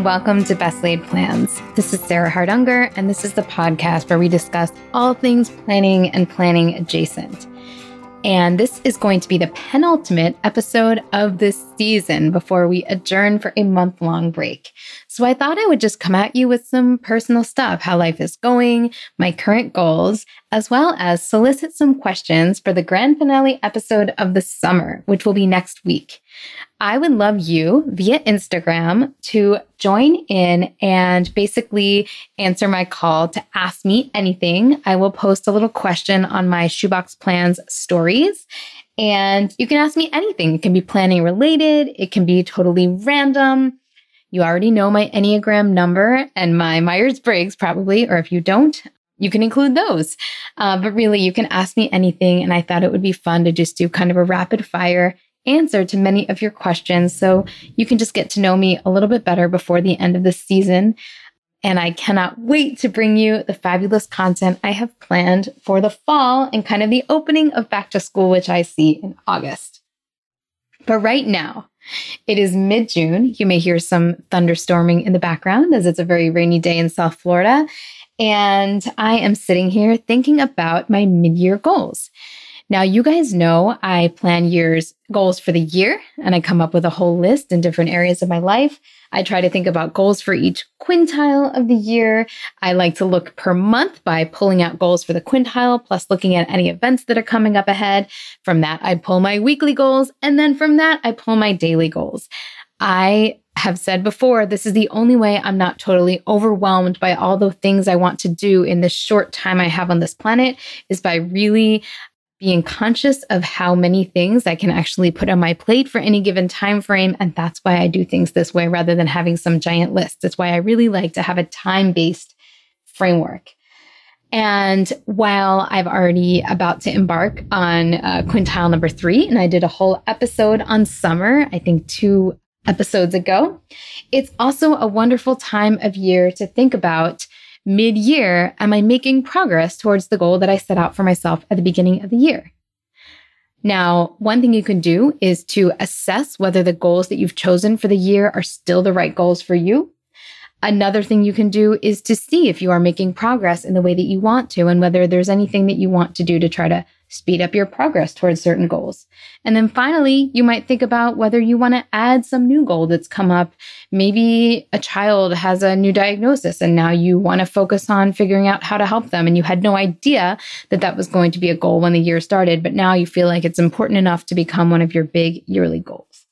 and welcome to Best Laid Plans. This is Sarah Hart-Unger, and this is the podcast where we discuss all things planning and planning adjacent. And this is going to be the penultimate episode of this season before we adjourn for a month long break. So I thought I would just come at you with some personal stuff, how life is going, my current goals, as well as solicit some questions for the grand finale episode of the summer, which will be next week. I would love you via Instagram to join in and basically answer my call to ask me anything. I will post a little question on my Shoebox Plans stories. And you can ask me anything. It can be planning related, it can be totally random. You already know my Enneagram number and my Myers Briggs, probably, or if you don't, you can include those. Uh, but really, you can ask me anything. And I thought it would be fun to just do kind of a rapid fire answer to many of your questions so you can just get to know me a little bit better before the end of the season. And I cannot wait to bring you the fabulous content I have planned for the fall and kind of the opening of back to school, which I see in August. But right now, it is mid June. You may hear some thunderstorming in the background as it's a very rainy day in South Florida. And I am sitting here thinking about my mid year goals. Now, you guys know I plan years goals for the year and I come up with a whole list in different areas of my life. I try to think about goals for each quintile of the year. I like to look per month by pulling out goals for the quintile, plus looking at any events that are coming up ahead. From that, I pull my weekly goals. And then from that, I pull my daily goals. I have said before, this is the only way I'm not totally overwhelmed by all the things I want to do in the short time I have on this planet is by really being conscious of how many things I can actually put on my plate for any given time frame and that's why I do things this way rather than having some giant list. It's why I really like to have a time-based framework. And while I've already about to embark on uh, quintile number 3 and I did a whole episode on summer, I think 2 episodes ago, it's also a wonderful time of year to think about mid year, am I making progress towards the goal that I set out for myself at the beginning of the year? Now, one thing you can do is to assess whether the goals that you've chosen for the year are still the right goals for you. Another thing you can do is to see if you are making progress in the way that you want to and whether there's anything that you want to do to try to speed up your progress towards certain goals. And then finally, you might think about whether you want to add some new goal that's come up. Maybe a child has a new diagnosis and now you want to focus on figuring out how to help them. And you had no idea that that was going to be a goal when the year started, but now you feel like it's important enough to become one of your big yearly goals.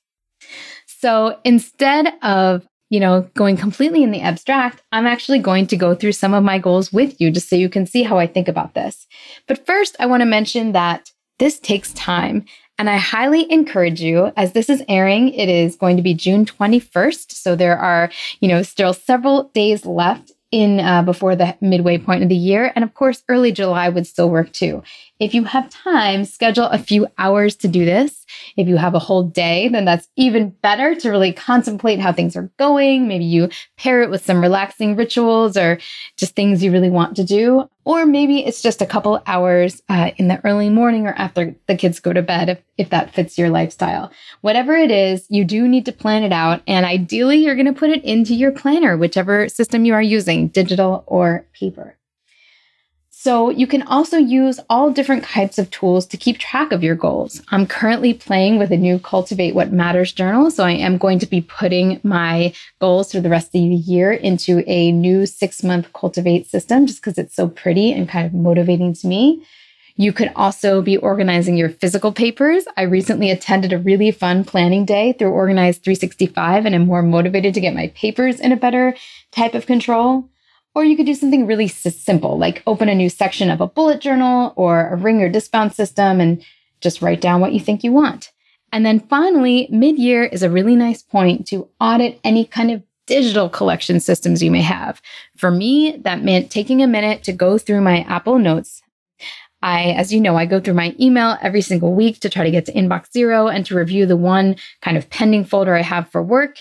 So instead of you know, going completely in the abstract, I'm actually going to go through some of my goals with you just so you can see how I think about this. But first, I want to mention that this takes time. And I highly encourage you, as this is airing, it is going to be June 21st. So there are, you know, still several days left in uh, before the midway point of the year. And of course, early July would still work too. If you have time, schedule a few hours to do this. If you have a whole day, then that's even better to really contemplate how things are going. Maybe you pair it with some relaxing rituals or just things you really want to do. Or maybe it's just a couple hours uh, in the early morning or after the kids go to bed, if, if that fits your lifestyle. Whatever it is, you do need to plan it out. And ideally, you're going to put it into your planner, whichever system you are using, digital or paper. So you can also use all different types of tools to keep track of your goals. I'm currently playing with a new Cultivate What Matters journal. So I am going to be putting my goals for the rest of the year into a new six month Cultivate system just because it's so pretty and kind of motivating to me. You could also be organizing your physical papers. I recently attended a really fun planning day through Organize 365 and I'm more motivated to get my papers in a better type of control. Or you could do something really simple, like open a new section of a bullet journal or a ring or discbound system and just write down what you think you want. And then finally, mid year is a really nice point to audit any kind of digital collection systems you may have. For me, that meant taking a minute to go through my Apple Notes. I, as you know, I go through my email every single week to try to get to inbox zero and to review the one kind of pending folder I have for work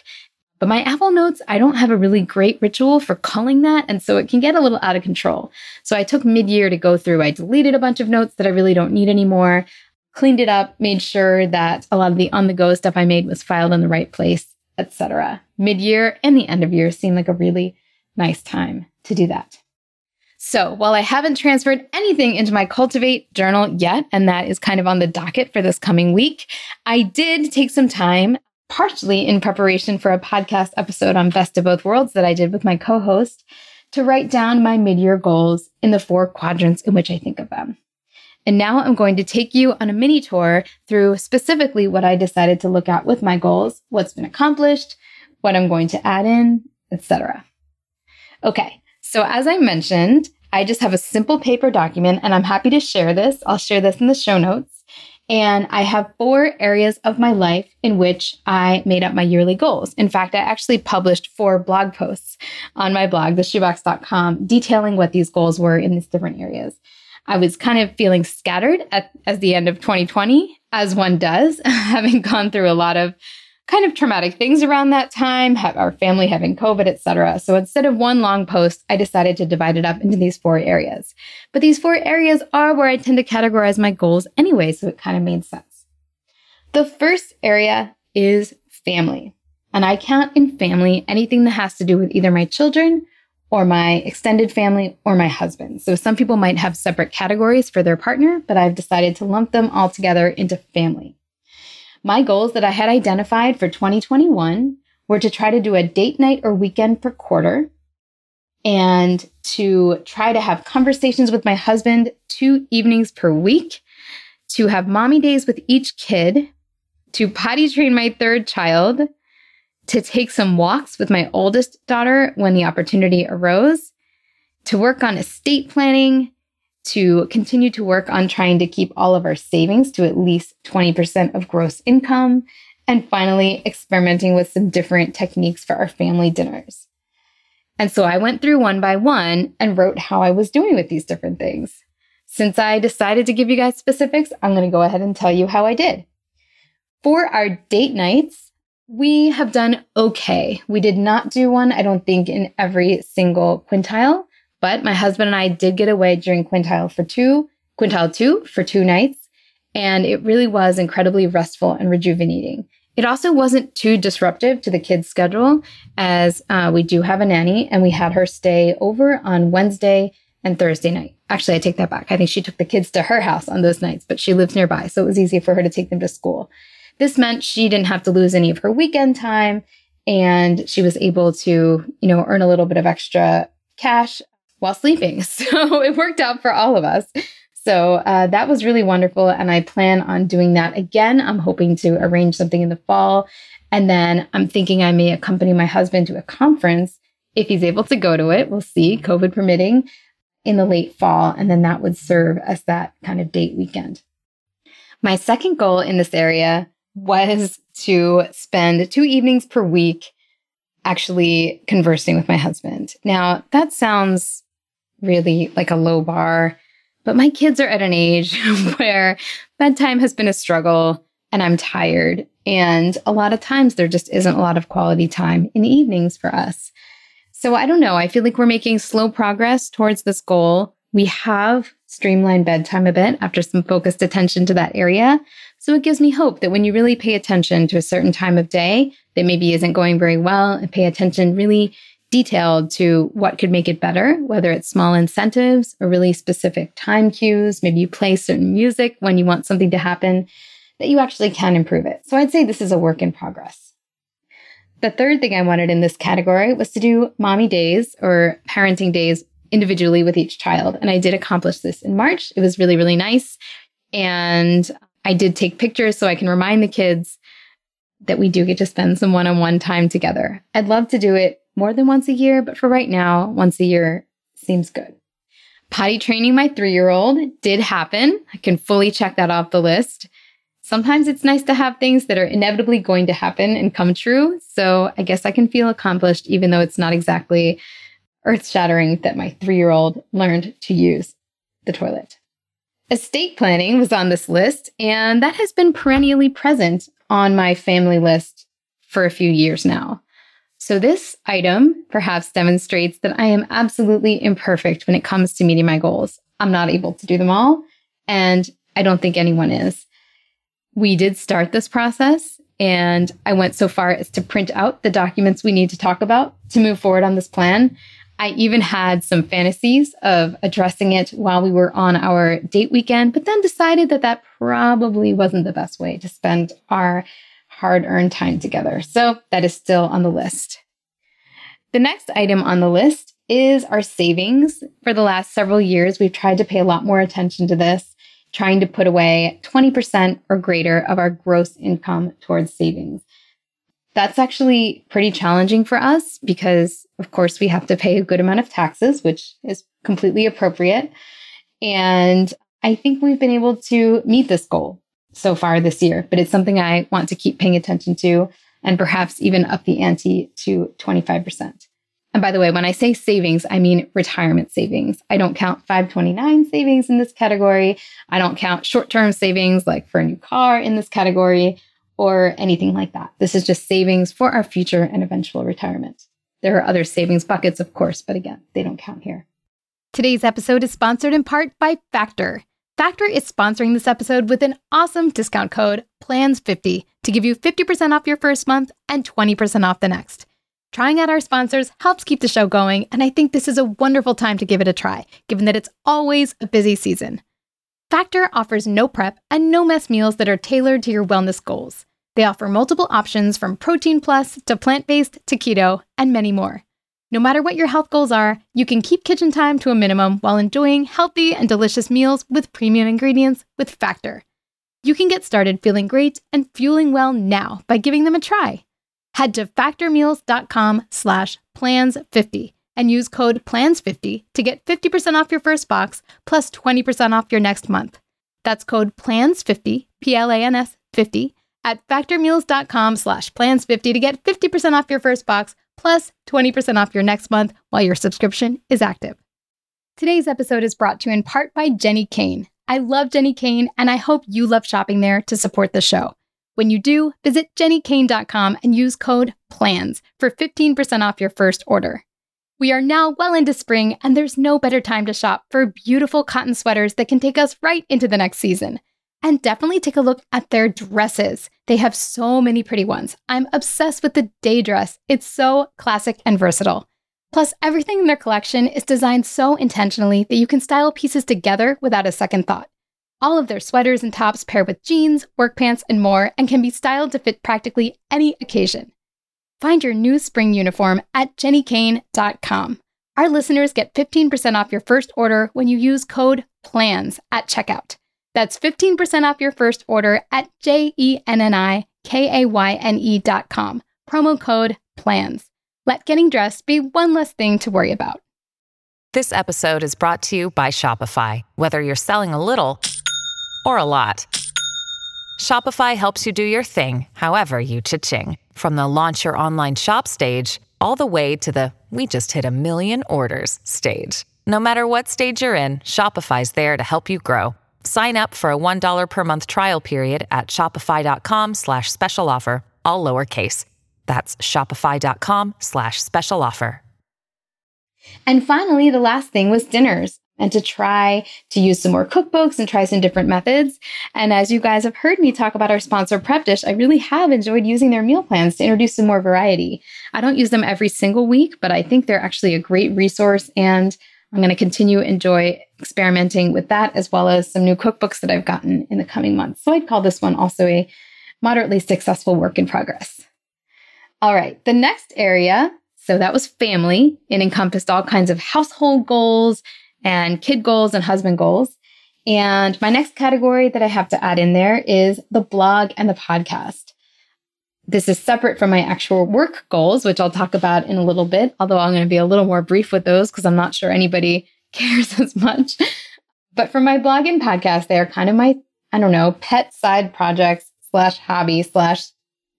but my Apple Notes, I don't have a really great ritual for culling that. And so it can get a little out of control. So I took mid year to go through. I deleted a bunch of notes that I really don't need anymore, cleaned it up, made sure that a lot of the on the go stuff I made was filed in the right place. etc. Mid year and the end of year seem like a really nice time to do that. So, while I haven't transferred anything into my Cultivate journal yet, and that is kind of on the docket for this coming week, I did take some time, partially in preparation for a podcast episode on Best of Both Worlds that I did with my co host, to write down my mid year goals in the four quadrants in which I think of them. And now I'm going to take you on a mini tour through specifically what I decided to look at with my goals, what's been accomplished, what I'm going to add in, etc. Okay, so, as I mentioned, I just have a simple paper document and I'm happy to share this. I'll share this in the show notes. And I have four areas of my life in which I made up my yearly goals. In fact, I actually published four blog posts on my blog, theshoebox.com, detailing what these goals were in these different areas. I was kind of feeling scattered at, at the end of 2020, as one does, having gone through a lot of kind of traumatic things around that time, our family having COVID, etc. So instead of one long post, I decided to divide it up into these four areas. But these four areas are where I tend to categorize my goals anyway, so it kind of made sense. The first area is family. And I count in family anything that has to do with either my children or my extended family or my husband. So some people might have separate categories for their partner, but I've decided to lump them all together into family. My goals that I had identified for 2021 were to try to do a date night or weekend per quarter and to try to have conversations with my husband two evenings per week, to have mommy days with each kid, to potty train my third child, to take some walks with my oldest daughter when the opportunity arose, to work on estate planning, to continue to work on trying to keep all of our savings to at least 20% of gross income. And finally, experimenting with some different techniques for our family dinners. And so I went through one by one and wrote how I was doing with these different things. Since I decided to give you guys specifics, I'm going to go ahead and tell you how I did. For our date nights, we have done okay. We did not do one, I don't think, in every single quintile, but my husband and I did get away during quintile for two, quintile two for two nights. And it really was incredibly restful and rejuvenating. It also wasn't too disruptive to the kids' schedule, as uh, we do have a nanny and we had her stay over on Wednesday and Thursday night. Actually, I take that back. I think she took the kids to her house on those nights, but she lives nearby, so it was easy for her to take them to school. This meant she didn't have to lose any of her weekend time and she was able to, you know, earn a little bit of extra cash while sleeping. So it worked out for all of us. So uh, that was really wonderful. And I plan on doing that again. I'm hoping to arrange something in the fall. And then I'm thinking I may accompany my husband to a conference if he's able to go to it. We'll see, COVID permitting, in the late fall. And then that would serve as that kind of date weekend. My second goal in this area was to spend two evenings per week actually conversing with my husband. Now, that sounds really like a low bar. But my kids are at an age where bedtime has been a struggle and I'm tired. And a lot of times there just isn't a lot of quality time in the evenings for us. So I don't know. I feel like we're making slow progress towards this goal. We have streamlined bedtime a bit after some focused attention to that area. So it gives me hope that when you really pay attention to a certain time of day that maybe isn't going very well and pay attention really detailed to what could make it better, whether it's small incentives or really specific time cues. Maybe you play certain music when you want something to happen, that you actually can improve it. So I'd say this is a work in progress. The third thing I wanted in this category was to do mommy days or parenting days individually with each child. And I did accomplish this in March. It was really, really nice. And I did take pictures so I can remind the kids that we do get to spend some one on one time together. I'd love to do it more than once a year, but for right now, once a year seems good. Potty training my three year old did happen. I can fully check that off the list. Sometimes it's nice to have things that are inevitably going to happen and come true. So I guess I can feel accomplished, even though it's not exactly earth shattering that my three year old learned to use the toilet. Estate planning was on this list, and that has been perennially present on my family list for a few years now. So, this item perhaps demonstrates that I am absolutely imperfect when it comes to meeting my goals. I'm not able to do them all, and I don't think anyone is. We did start this process And I went so far as to print out the documents we need to talk about to move forward on this plan. I even had some fantasies of addressing it while we were on our date weekend, but then decided that that probably wasn't the best way to spend our hard earned time together. So that is still on the list. The next item on the list is our savings. For the last several years, we've tried to pay a lot more attention to this, trying to put away 20% or greater of our gross income towards savings. That's actually pretty challenging for us because, of course, we have to pay a good amount of taxes, which is completely appropriate. And I think we've been able to meet this goal so far this year, but it's something I want to keep paying attention to and perhaps even up the ante to 25%. And by the way, when I say savings, I mean retirement savings. I don't count 529 savings in this category. I don't count short term savings like for a new car in this category or anything like that. This is just savings for our future and eventual retirement. There are other savings buckets, of course, but again, they don't count here. Today's episode is sponsored in part by Factor. Factor is sponsoring this episode with an awesome discount code, PLANS50, to give you 50% off your first month and 20% off the next. Trying out our sponsors helps keep the show going, and I think this is a wonderful time to give it a try, given that it's always a busy season. Factor offers no prep and no mess meals that are tailored to your wellness goals. They offer multiple options from protein plus to plant based to keto and many more. No matter what your health goals are, you can keep kitchen time to a minimum while enjoying healthy and delicious meals with premium ingredients with Factor. You can get started feeling great and fueling well now by giving them a try. Head to factormeals.com slash plans50 and use code PLANS50 to get 50% off your first box plus 20% off your next month. That's code PLANS50, P-L-A-N-S 50 at factormeals.com slash plans50 to get 50% off your first box plus 20% off your next month while your subscription is active. Today's episode is brought to you in part by Jenni Kayne. I love Jenni Kayne, and I hope you love shopping there to support the show. When you do, visit jennikayne.com and use code PLANS for 15% off your first order. We are now well into spring, and there's no better time to shop for beautiful cotton sweaters that can take us right into the next season. And definitely take a look at their dresses. They have so many pretty ones. I'm obsessed with the day dress. It's so classic and versatile. Plus, everything in their collection is designed so intentionally that you can style pieces together without a second thought. All of their sweaters and tops pair with jeans, work pants, and more, and can be styled to fit practically any occasion. Find your new spring uniform at jennikayne.com. Our listeners get 15% off your first order when you use code PLANS at checkout. That's 15% off your first order at J E N N I K A Y N E dot com. Promo code PLANS. Let getting dressed be one less thing to worry about. This episode is brought to you by Shopify. Whether you're selling a little or a lot, Shopify helps you do your thing, however you cha-ching. From the launch your online shop stage, all the way to the we just hit a million orders stage. No matter what stage you're in, Shopify's there to help you grow. Sign up for a $1 per month trial period at shopify.com slash special offer, all lowercase. That's shopify.com slash special offer. And finally, the last thing was dinners and to try to use some more cookbooks and try some different methods. And as you guys have heard me talk about our sponsor Prep Dish, I really have enjoyed using their meal plans to introduce some more variety. I don't use them every single week, but I think they're actually a great resource and I'm going to continue enjoy experimenting with that as well as some new cookbooks that I've gotten in the coming months. So I'd call this one also a moderately successful work in progress. All right, the next area, so that was family. It encompassed all kinds of household goals and kid goals and husband goals. And my next category that I have to add in there is the blog and the podcast. This is separate from my actual work goals, which I'll talk about in a little bit, although I'm going to be a little more brief with those because I'm not sure anybody cares as much. But for my blog and podcast, they are kind of my, I don't know, pet side projects slash hobby slash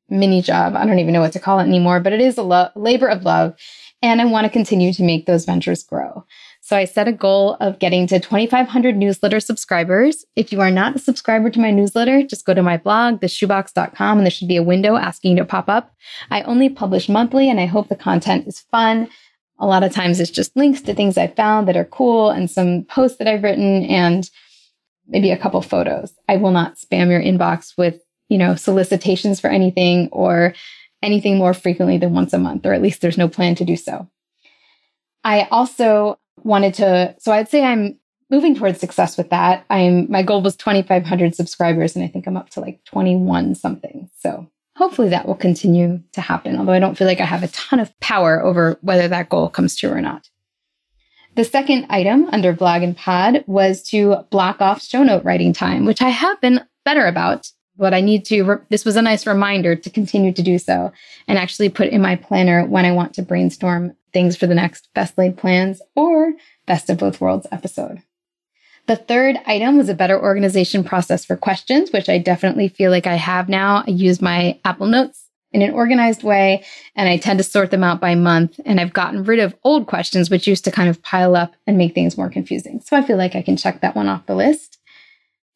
mini job. I don't even know what to call it anymore, but it is a lo- labor of love. And I want to continue to make those ventures grow. So I set a goal of getting to 2,500 newsletter subscribers. If you are not a subscriber to my newsletter, just go to my blog, theshoebox.com, and there should be a window asking you to pop up. I only publish monthly and I hope the content is fun. A lot of times it's just links to things I found that are cool and some posts that I've written and maybe a couple photos. I will not spam your inbox with you know, solicitations for anything or anything more frequently than once a month, or at least there's no plan to do so. I also wanted to, so I'd say I'm moving towards success with that. I'm, my goal was 2,500 subscribers, and I think I'm up to like 21 something. So hopefully that will continue to happen, although I don't feel like I have a ton of power over whether that goal comes true or not. The second item under blog and pod was to block off show note writing time, which I have been better about, but I need to. Re- this was a nice reminder to continue to do so and actually put in my planner when I want to brainstorm things for the next best laid plans or best of both worlds episode. The third item was a better organization process for questions, which I definitely feel like I have now. I use my Apple Notes in an organized way and I tend to sort them out by month. And I've gotten rid of old questions, which used to kind of pile up and make things more confusing. So I feel like I can check that one off the list.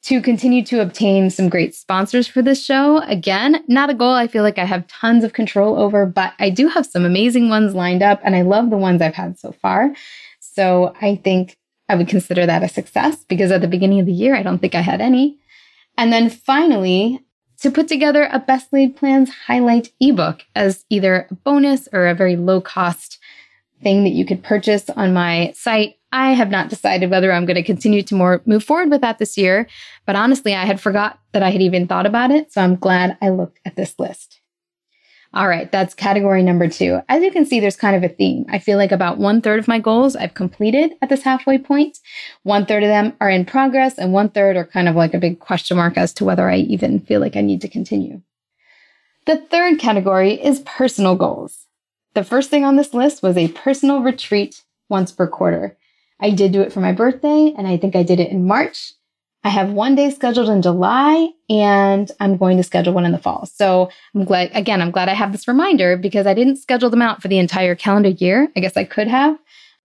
To continue to obtain some great sponsors for this show. Again, not a goal I feel like I have tons of control over, but I do have some amazing ones lined up and I love the ones I've had so far. So I think I would consider that a success because at the beginning of the year, I don't think I had any. And then finally, to put together a best laid plans highlight ebook as either a bonus or a very low cost thing that you could purchase on my site. I have not decided whether I'm going to continue to more move forward with that this year, but honestly, I had forgot that I had even thought about it, so I'm glad I looked at this list. All right, that's category number two. As you can see, there's kind of a theme. I feel like about one third of my goals I've completed at this halfway point. One third of them are in progress, and one third are kind of like a big question mark as to whether I even feel like I need to continue. The third category is personal goals. The first thing on this list was a personal retreat once per quarter. I did do it for my birthday, and I think I did it in March. I have one day scheduled in July and I'm going to schedule one in the fall. So I'm glad, again, I'm glad I have this reminder because I didn't schedule them out for the entire calendar year. I guess I could have,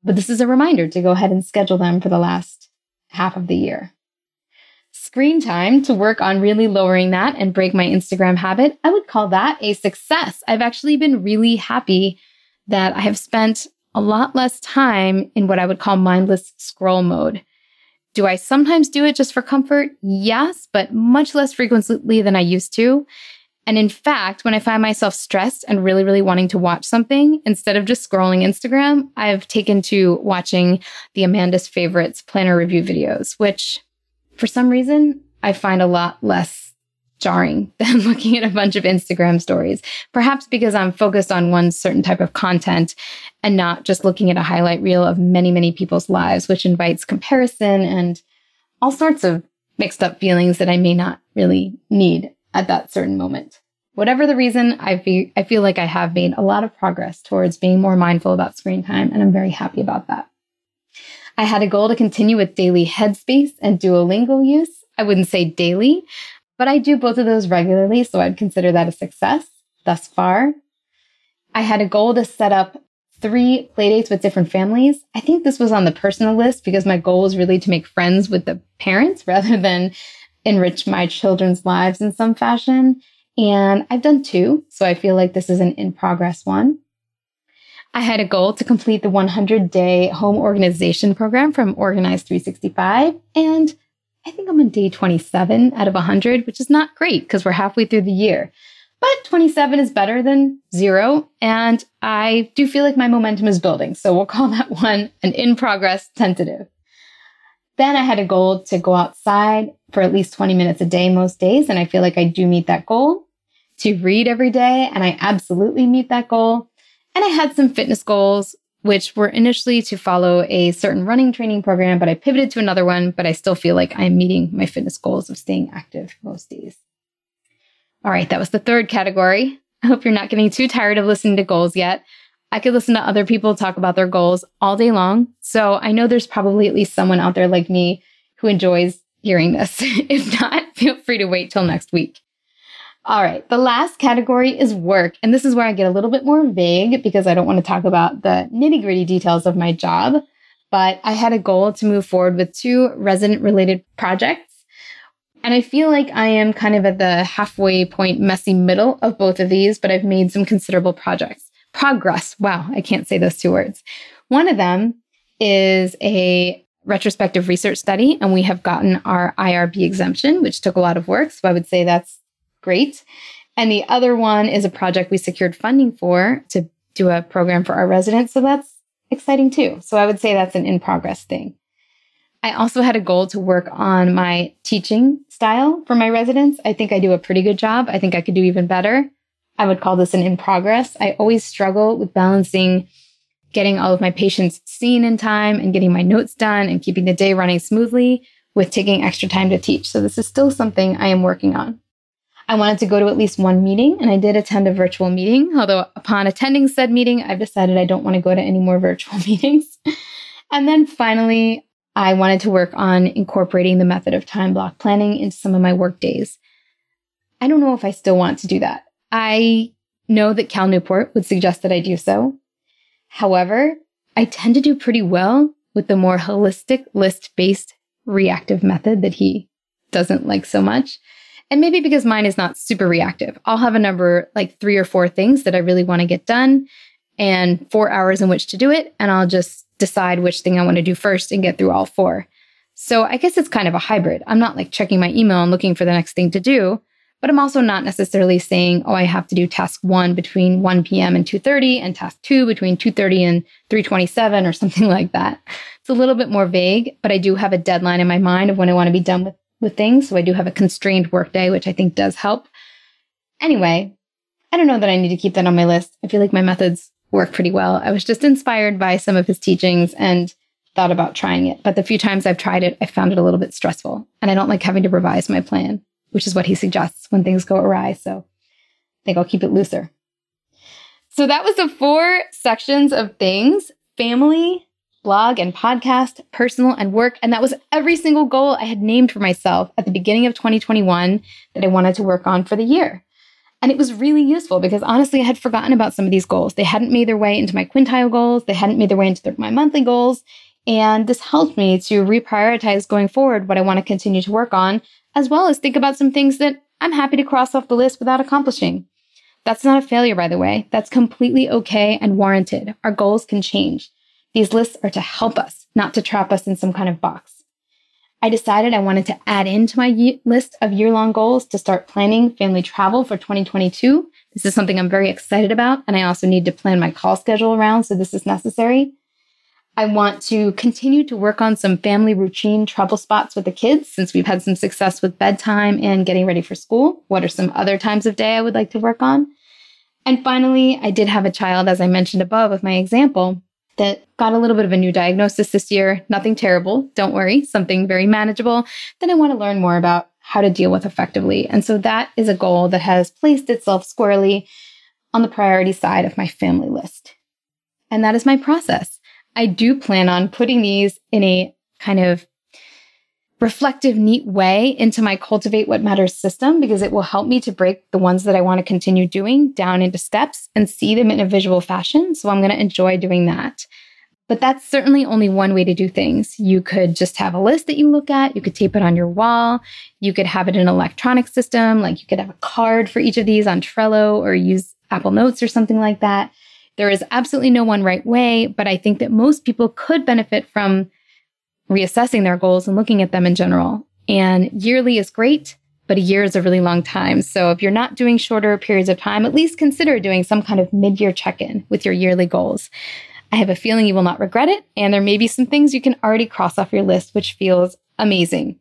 but this is a reminder to go ahead and schedule them for the last half of the year. Screen time to work on really lowering that and break my Instagram habit. I would call that a success. I've actually been really happy that I have spent a lot less time in what I would call mindless scroll mode. Do I sometimes do it just for comfort? Yes, but much less frequently than I used to. And in fact, when I find myself stressed and really, really wanting to watch something, instead of just scrolling Instagram, I've taken to watching the Amanda's Favorites planner review videos, which for some reason I find a lot less jarring than looking at a bunch of Instagram stories. Perhaps because I'm focused on one certain type of content and not just looking at a highlight reel of many, many people's lives, which invites comparison and all sorts of mixed up feelings that I may not really need at that certain moment. Whatever the reason, I feel, I feel like I have made a lot of progress towards being more mindful about screen time, and I'm very happy about that. I had a goal to continue with daily Headspace and Duolingo use. I wouldn't say daily, but I do both of those regularly, so I'd consider that a success thus far. I had a goal to set up three playdates with different families. I think this was on the personal list because my goal was really to make friends with the parents rather than enrich my children's lives in some fashion. And I've done two, so I feel like this is an in progress one. I had a goal to complete the 100 day home organization program from Organize 365, and I think I'm on day 27 out of 100, which is not great because we're halfway through the year. But 27 is better than zero. And I do feel like my momentum is building. So we'll call that one an in progress tentative. Then I had a goal to go outside for at least 20 minutes a day most days. And I feel like I do meet that goal. To read every day. And I absolutely meet that goal. And I had some fitness goals which were initially to follow a certain running training program, but I pivoted to another one, but I still feel like I'm meeting my fitness goals of staying active most days. All right, that was the third category. I hope you're not getting too tired of listening to goals yet. I could listen to other people talk about their goals all day long. So I know there's probably at least someone out there like me who enjoys hearing this. if not, feel free to wait till next week. All right. The last category is work. And this is where I get a little bit more vague because I don't want to talk about the nitty gritty details of my job. But I had a goal to move forward with two resident related projects. And I feel like I am kind of at the halfway point, messy middle of both of these, but I've made some considerable projects. Progress. Wow. I can't say those two words. One of them is a retrospective research study, and we have gotten our IRB exemption, which took a lot of work. So I would say that's great. And the other one is a project we secured funding for to do a program for our residents. So that's exciting too. So I would say that's an in progress thing. I also had a goal to work on my teaching style for my residents. I think I do a pretty good job. I think I could do even better. I would call this an in progress. I always struggle with balancing getting all of my patients seen in time and getting my notes done and keeping the day running smoothly with taking extra time to teach. So this is still something I am working on. I wanted to go to at least one meeting and I did attend a virtual meeting. Although upon attending said meeting, I've decided I don't want to go to any more virtual meetings. and then finally, I wanted to work on incorporating the method of time block planning into some of my work days. I don't know if I still want to do that. I know that Cal Newport would suggest that I do so. However, I tend to do pretty well with the more holistic list based reactive method that he doesn't like so much. And maybe because mine is not super reactive. I'll have a number like three or four things that I really want to get done and four hours in which to do it. And I'll just decide which thing I want to do first and get through all four. So I guess it's kind of a hybrid. I'm not like checking my email and looking for the next thing to do, but I'm also not necessarily saying, oh, I have to do task one between 1 p.m. and 2.30 and task two between 2.30 and 3.27 or something like that. It's a little bit more vague, but I do have a deadline in my mind of when I want to be done with with things. So I do have a constrained workday, which I think does help. Anyway, I don't know that I need to keep that on my list. I feel like my methods work pretty well. I was just inspired by some of his teachings and thought about trying it. But the few times I've tried it, I found it a little bit stressful. And I don't like having to revise my plan, which is what he suggests when things go awry. So I think I'll keep it looser. So that was the four sections of things family, blog and podcast, personal and work. And that was every single goal I had named for myself at the beginning of 2021 that I wanted to work on for the year. And it was really useful because honestly, I had forgotten about some of these goals. They hadn't made their way into my quintile goals, they hadn't made their way into their, my monthly goals. And this helped me to reprioritize going forward what I want to continue to work on, as well as think about some things that I'm happy to cross off the list without accomplishing. That's not a failure, by the way. That's completely okay and warranted. Our goals can change. These lists are to help us, not to trap us in some kind of box. I decided I wanted to add into my list of year long goals to start planning family travel for 2022. This is something I'm very excited about, and I also need to plan my call schedule around, so this is necessary. I want to continue to work on some family routine trouble spots with the kids since we've had some success with bedtime and getting ready for school. What are some other times of day I would like to work on? And finally, I did have a child, as I mentioned above with my example, that got a little bit of a new diagnosis this year. Nothing terrible, don't worry, something very manageable. Then I want to learn more about how to deal with effectively. And so that is a goal that has placed itself squarely on the priority side of my family list. And that is my process. I do plan on putting these in a kind of reflective, neat way into my Cultivate What Matters system because it will help me to break the ones that I want to continue doing down into steps and see them in a visual fashion. So I'm going to enjoy doing that. But that's certainly only one way to do things. You could just have a list that you look at. You could tape it on your wall. You could have it in an electronic system. Like you could have a card for each of these on Trello or use Apple Notes or something like that. There is absolutely no one right way, but I think that most people could benefit from reassessing their goals and looking at them in general. And yearly is great, but a year is a really long time. So if you're not doing shorter periods of time, at least consider doing some kind of mid year check in with your yearly goals. I have a feeling you will not regret it, and there may be some things you can already cross off your list, which feels amazing.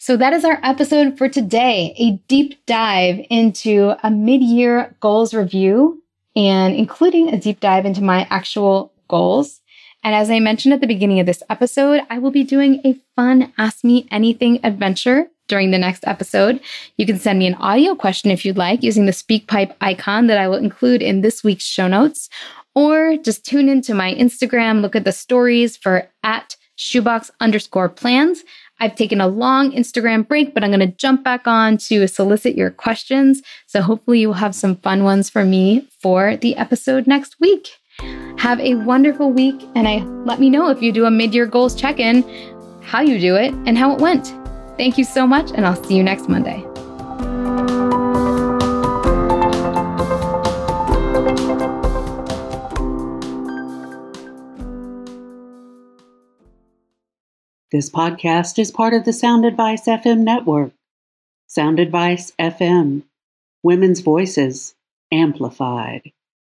So that is our episode for today a deep dive into a mid year goals review and including a deep dive into my actual goals. And as I mentioned at the beginning of this episode, I will be doing a fun Ask Me Anything adventure during the next episode. You can send me an audio question if you'd like using the SpeakPipe icon that I will include in this week's show notes, or just tune into my Instagram, look at the stories for at shoebox underscore plans. I've taken a long Instagram break, but I'm going to jump back on to solicit your questions. So hopefully you will have some fun ones for me for the episode next week. Have a wonderful week, and I let me know if you do a mid-year goals check-in, how you do it, and how it went. Thank you so much, and I'll see you next Monday. This podcast is part of the Sound Advice FM network. Sound Advice FM. Women's Voices Amplified.